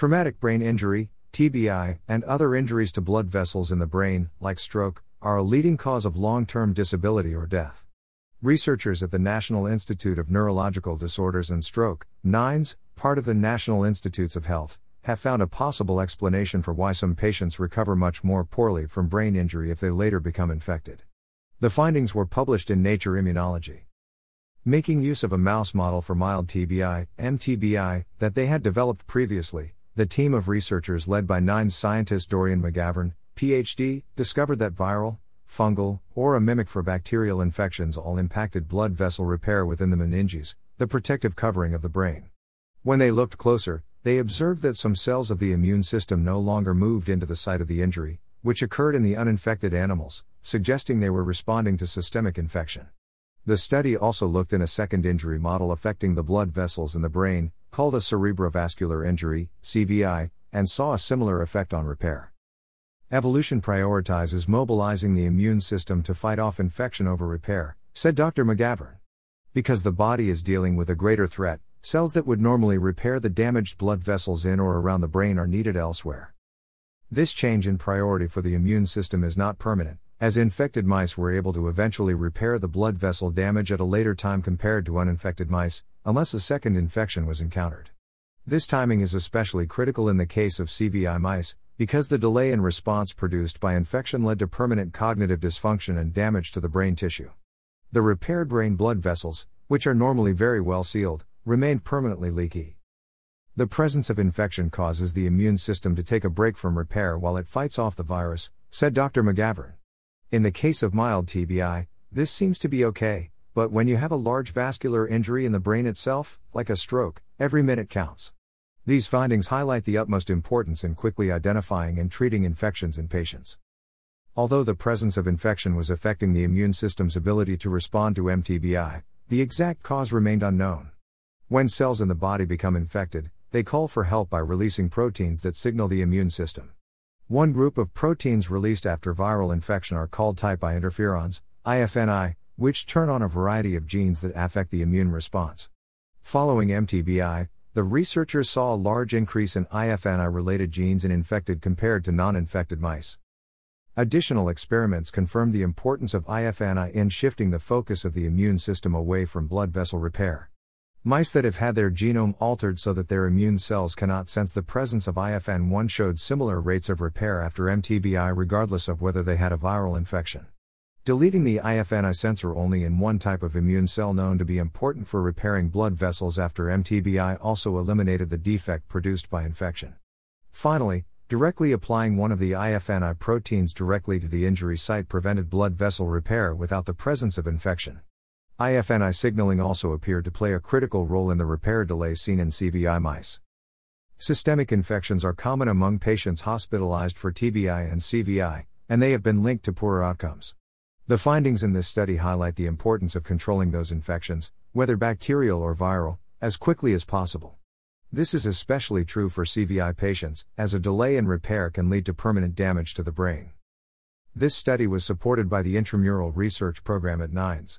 Traumatic brain injury, TBI, and other injuries to blood vessels in the brain, like stroke, are a leading cause of long term disability or death. Researchers at the National Institute of Neurological Disorders and Stroke, NINDS, part of the National Institutes of Health, have found a possible explanation for why some patients recover much more poorly from brain injury if they later become infected. The findings were published in Nature Immunology. Making use of a mouse model for mild TBI, MTBI, that they had developed previously, the team of researchers led by NINDS scientist Dorian McGavern, PhD, discovered that viral, fungal, or a mimic for bacterial infections all impacted blood vessel repair within the meninges, the protective covering of the brain. When they looked closer, they observed that some cells of the immune system no longer moved into the site of the injury, which occurred in the uninfected animals, suggesting they were responding to systemic infection. The study also looked in a second injury model affecting the blood vessels in the brain, called a cerebrovascular injury, CVI, and saw a similar effect on repair. Evolution prioritizes mobilizing the immune system to fight off infection over repair, said Dr. McGavern. Because the body is dealing with a greater threat, Cells that would normally repair the damaged blood vessels in or around the brain are needed elsewhere. This change in priority for the immune system is not permanent, as infected mice were able to eventually repair the blood vessel damage at a later time compared to uninfected mice, unless a second infection was encountered. This timing is especially critical in the case of CVI mice, because the delay in response produced by infection led to permanent cognitive dysfunction and damage to the brain tissue. The repaired brain blood vessels, which are normally very well sealed, remained permanently leaky. The presence of infection causes the immune system to take a break from repair while it fights off the virus, said Dr. McGavern. In the case of mild TBI, this seems to be okay, but when you have a large vascular injury in the brain itself, like a stroke, every minute counts. These findings highlight the utmost importance in quickly identifying and treating infections in patients. Although the presence of infection was affecting the immune system's ability to respond to MTBI, the exact cause remained unknown. When cells in the body become infected, they call for help by releasing proteins that signal the immune system. One group of proteins released after viral infection are called type I interferons, IFNI, which turn on a variety of genes that affect the immune response. Following MTBI, the researchers saw a large increase in IFNI related genes in infected compared to non infected mice. Additional experiments confirmed the importance of IFNI in shifting the focus of the immune system away from blood vessel repair. Mice that have had their genome altered so that their immune cells cannot sense the presence of IFN1 showed similar rates of repair after MTBI regardless of whether they had a viral infection. Deleting the IFNI sensor only in one type of immune cell known to be important for repairing blood vessels after MTBI also eliminated the defect produced by infection. Finally, directly applying one of the IFNI proteins directly to the injury site prevented blood vessel repair without the presence of infection. IFNI signaling also appeared to play a critical role in the repair delay seen in CVI mice. Systemic infections are common among patients hospitalized for TBI and CVI, and they have been linked to poorer outcomes. The findings in this study highlight the importance of controlling those infections, whether bacterial or viral, as quickly as possible. This is especially true for CVI patients, as a delay in repair can lead to permanent damage to the brain. This study was supported by the Intramural Research Program at NINDS.